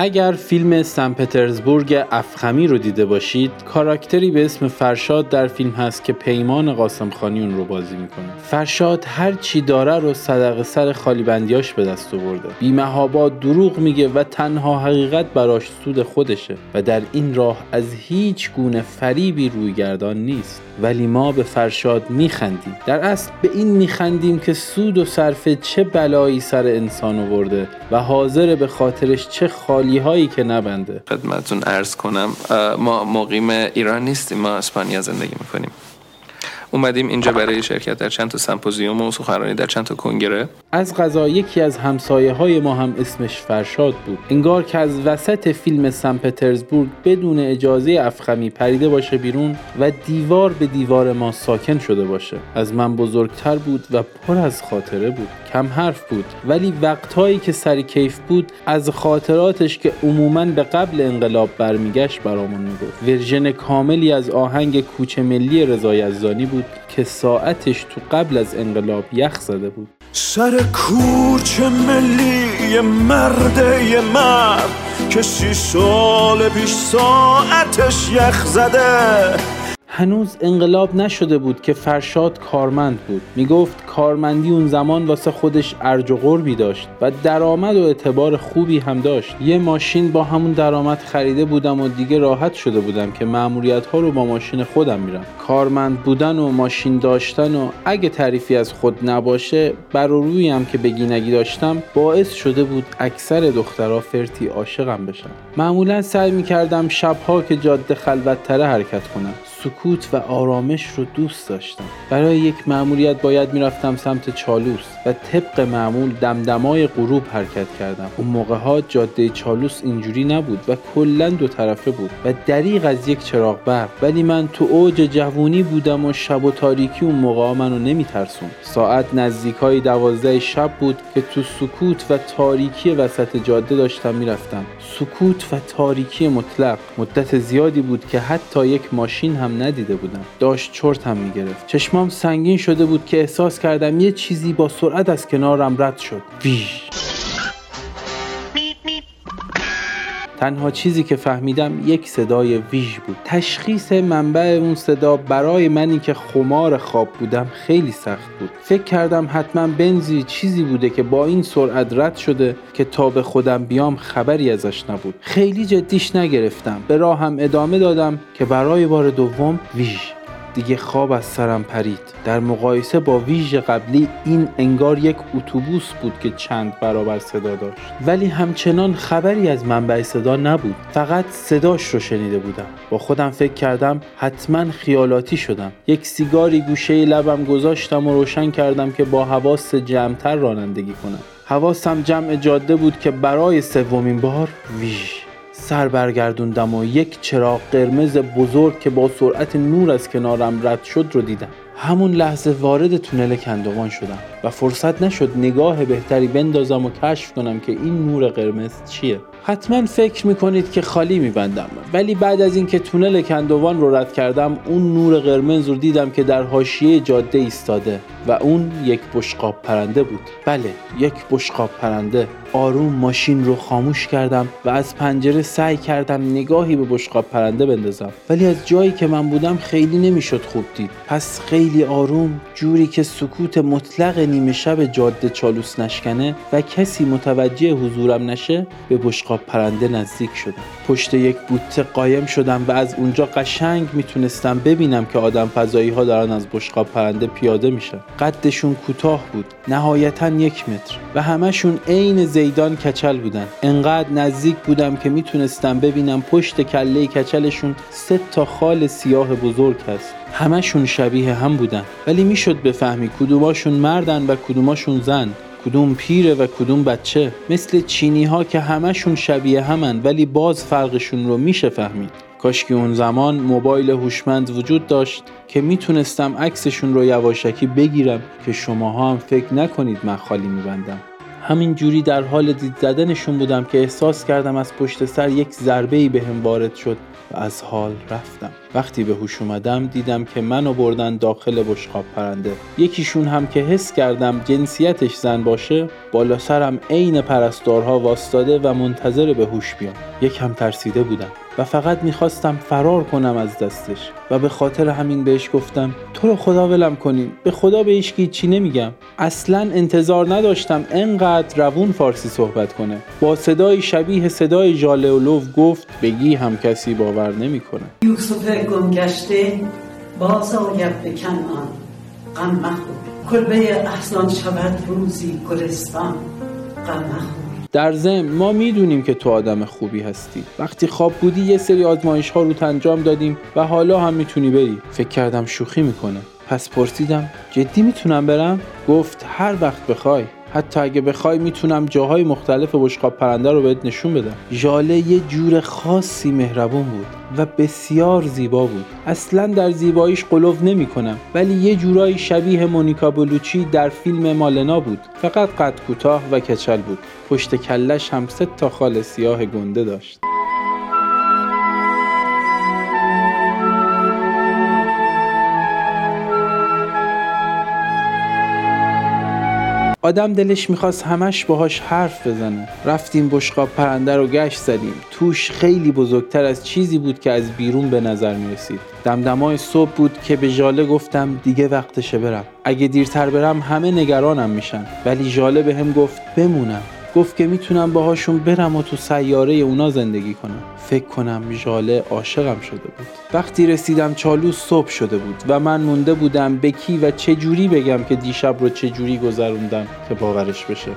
اگر فیلم سن پترزبورگ افخمی رو دیده باشید کاراکتری به اسم فرشاد در فیلم هست که پیمان قاسم خانی اون رو بازی می‌کنه. فرشاد هر چی داره رو صدق سر خالی بندیاش به دست آورده. بیمهابا دروغ میگه و تنها حقیقت براش سود خودشه و در این راه از هیچ گونه فریبی روی گردان نیست. ولی ما به فرشاد میخندیم. در اصل به این میخندیم که سود و صرف چه بلایی سر انسان آورده و حاضر به خاطرش چه خالی هایی که نبنده. خدمتون ارز کنم ما مقیم ایران نیستیم ما اسپانیا زندگی می‌کنیم. اومدیم اینجا برای شرکت در چند تا سمپوزیوم و سخنرانی در چند تا کنگره. از قضا یکی از همسایه های ما هم اسمش فرشاد بود. انگار که از وسط فیلم سن پترزبورگ بدون اجازه افخمی پریده باشه بیرون و دیوار به دیوار ما ساکن شده باشه. از من بزرگتر بود و پر از خاطره بود. کم حرف بود. ولی وقتهایی که سر کیف بود از خاطراتش که عموما به قبل انقلاب برمیگشت برامون می‌گفت. version کاملی از آهنگ کوچه ملی رضا یزدانی بود. که ساعتش تو قبل از انقلاب یخ زده بود. سر کوچه ملی مرده مرد که سی سال پیش ساعتش یخ زده. هنوز انقلاب نشده بود که فرشاد کارمند بود. می‌گفت کارمندی اون زمان واسه خودش ارج و قربی داشت و درآمد و اعتبار خوبی هم داشت. یه ماشین با همون درآمد خریده بودم و دیگه راحت شده بودم که معمولیت ها رو با ماشین خودم میرم. کارمند بودن و ماشین داشتن و اگه تعریفی از خود نباشه بر روی هم که بگینگی داشتم باعث شده بود اکثر دخترها فرتی عاشقم بشن. معمولا سعی می‌کردم شبها که جاده خلوتتره حرکت کنم. سکوت و آرامش رو دوست داشتم. برای یک مأموریت باید می‌رفتم سمت چالوس و طبق معمول دمدمای غروب حرکت کردم. اون موقع ها جاده چالوس اینجوری نبود و کلا دو طرفه بود و دریغ از یک چراغ برق. ولی من تو اوج جوونی بودم و شب و تاریکی اون موقع منو نمیترسون ساعت نزدیک های دوازده شب بود که تو سکوت و تاریکی وسط جاده داشتم می‌رفتم. سکوت و تاریکی مطلق. مدت زیادی بود که حتی یک ماشین هم ندیده بودم. داشت چرت هم می‌گرفت. چشمام سنگین شده بود که احساس کردم یه چیزی با سرعت از کنارم رد شد. ویژ. تنها چیزی که فهمیدم یک صدای ویژ بود. تشخیص منبع اون صدا برای منی که خمار خواب بودم خیلی سخت بود. فکر کردم حتما بنزی چیزی بوده که با این سرعت رد شده که تا به خودم بیام خبری ازش نبود. خیلی جدیش نگرفتم. به راهم ادامه دادم که برای بار دوم ویژ. دیگه خواب از سرم پرید. در مقایسه با ویژ قبلی این انگار یک اتوبوس بود که چند برابر صدا داشت. ولی همچنان خبری از منبع صدا نبود. فقط صداش رو شنیده بودم. با خودم فکر کردم حتما خیالاتی شدم. یک سیگاری گوشه لبم گذاشتم و روشن کردم که با حواس جمعتر رانندگی کنم. حواسم جمع جاده بود که برای سومین بار ویژ سر برگردوندم و یک چراغ قرمز بزرگ که با سرعت نور از کنارم رد شد رو دیدم. همون لحظه وارد تونل کندوان شدم و فرصت نشد نگاه بهتری بندازم و کشف کنم که این نور قرمز چیه. حتما فکر می‌کنید که خالی میبندم. ولی بعد از اینکه تونل کندوان رو رد کردم اون نور قرمز رو دیدم که در حاشیه جاده ایستاده و اون یک بشقاب پرنده بود. بله یک بشقاب پرنده. آروم ماشین رو خاموش کردم و از پنجره سعی کردم نگاهی به بشقاب پرنده بندازم. ولی از جایی که من بودم خیلی نمی‌شد خوب دید. پس خیلی آروم جوری که سکوت مطلق نیمه شب جاده چالوس نشکنه و کسی متوجه حضورم نشه به بشقاب پرنده نزدیک شدم. پشت یک بوته قایم شدم و از اونجا قشنگ می‌تونستم ببینم که آدم فضایی ها دارن از بشقاب پرنده پیاده میشن. قدشون کوتاه بود نهایتا یک متر. و همشون عین زیدان کچل بودن. انقدر نزدیک بودم که می‌تونستم ببینم پشت کله کچلشون سه تا خال سیاه بزرگ هست. همشون شبیه هم بودن. ولی می‌شد بفهمی کدوماشون مردن و کدوماشون زن. کدوم پیره و کدوم بچه. مثل چینی ها که همشون شبیه همن ولی باز فرقشون رو میشه فهمید. کاش که اون زمان موبایل هوشمند وجود داشت که می‌تونستم عکسشون رو یواشکی بگیرم که شماها هم فکر نکنید من خالی میبندم. همین جوری در حال دید زدنشون بودم که احساس کردم از پشت سر یک ضربه ای به وارد شد و از حال رفتم. وقتی به هوش اومدم دیدم که منو بردن داخل بشقاب پرنده. یکیشون هم که حس کردم جنسیتش زن باشه بالا سرم عین پرستارها واستاده و منتظر به هوش بیام. یکم ترسیده بودم و فقط می‌خواستم فرار کنم از دستش و به خاطر همین بهش گفتم تو رو خدا ولم کنین به خدا به هیچ چی نمیگم. اصلا انتظار نداشتم انقدر روون فارسی صحبت کنه. با صدای شبیه صدای و گفت بگی هم کسی باور نمی‌کنه. یوسف گمگشته باز آید به کنعان. غم کلبه احسان شود روزی گلستان غم در ضمن ما می‌دونیم که تو آدم خوبی هستی. وقتی خواب بودی یه سری آزمایش ها رو انجام دادیم و حالا هم می‌تونی بری. فکر کردم شوخی می‌کنه. پس پرسیدم جدی می‌تونم برم؟ گفت هر وقت بخوای. حتی اگه بخوای می‌تونم جاهای مختلف بشقاب پرنده رو بهت نشون بدم. ژاله یه جور خاصی مهربون بود و بسیار زیبا بود. اصلا در زیباییش قلوف نمی کنم ولی یه جورایی شبیه مونیکا بلوچی در فیلم مالنا بود. فقط قد کوتاه و کچل بود. پشت کلش هم سه تا خال سیاه گنده داشت. آدم دلش می‌خواست همش باهاش حرف بزنه. رفتیم بشقاب پرنده رو گشت زدیم. توش خیلی بزرگتر از چیزی بود که از بیرون به نظر می‌رسید. دمدمای صبح بود که به ژاله گفتم دیگه وقتشه برم. اگه دیرتر برم همه نگرانم میشن. ولی ژاله به هم گفت بمونم. گفت که می‌تونم باهاشون برم و تو سیاره اونا زندگی کنم. فکر کنم ژاله عاشقم شده بود. وقتی رسیدم چالو صبح شده بود و من مونده بودم به کی و چه جوری بگم که دیشب رو چه جوری گذروندم که باورش بشه.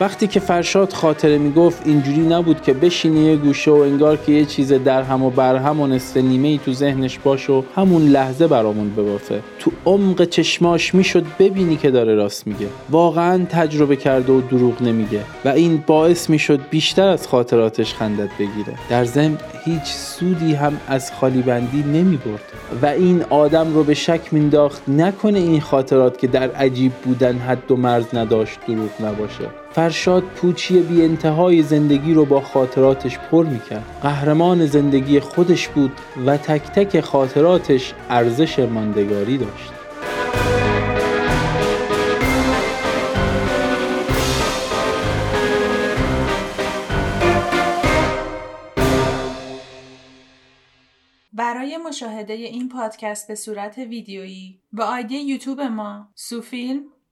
وقتی که فرشاد خاطره می‌گفت اینجوری نبود که بشینه یه گوشه و انگار که یه چیز در هم و بر هم و نصف نیمه ای تو ذهنش باش و همون لحظه برامون ببافه. تو عمق چشماش می‌شد ببینی که داره راست میگه. واقعا تجربه کرده و دروغ نمیگه. و این باعث می‌شد بیشتر از خاطراتش خندت بگیره. در ضمن هیچ سودی هم از خالی بندی نمی برد و این آدم رو به شک مینداخت نکنه این خاطرات که در عجیب بودن حد و مرز نداشت دروغ نباشه. فرشاد پوچی بی انتهای زندگی رو با خاطراتش پر می‌کرد. قهرمان زندگی خودش بود و تک تک خاطراتش ارزش ماندگاری داشت. برای مشاهده این پادکست به صورت ویدیویی با ID یوتیوب ما سوفیلم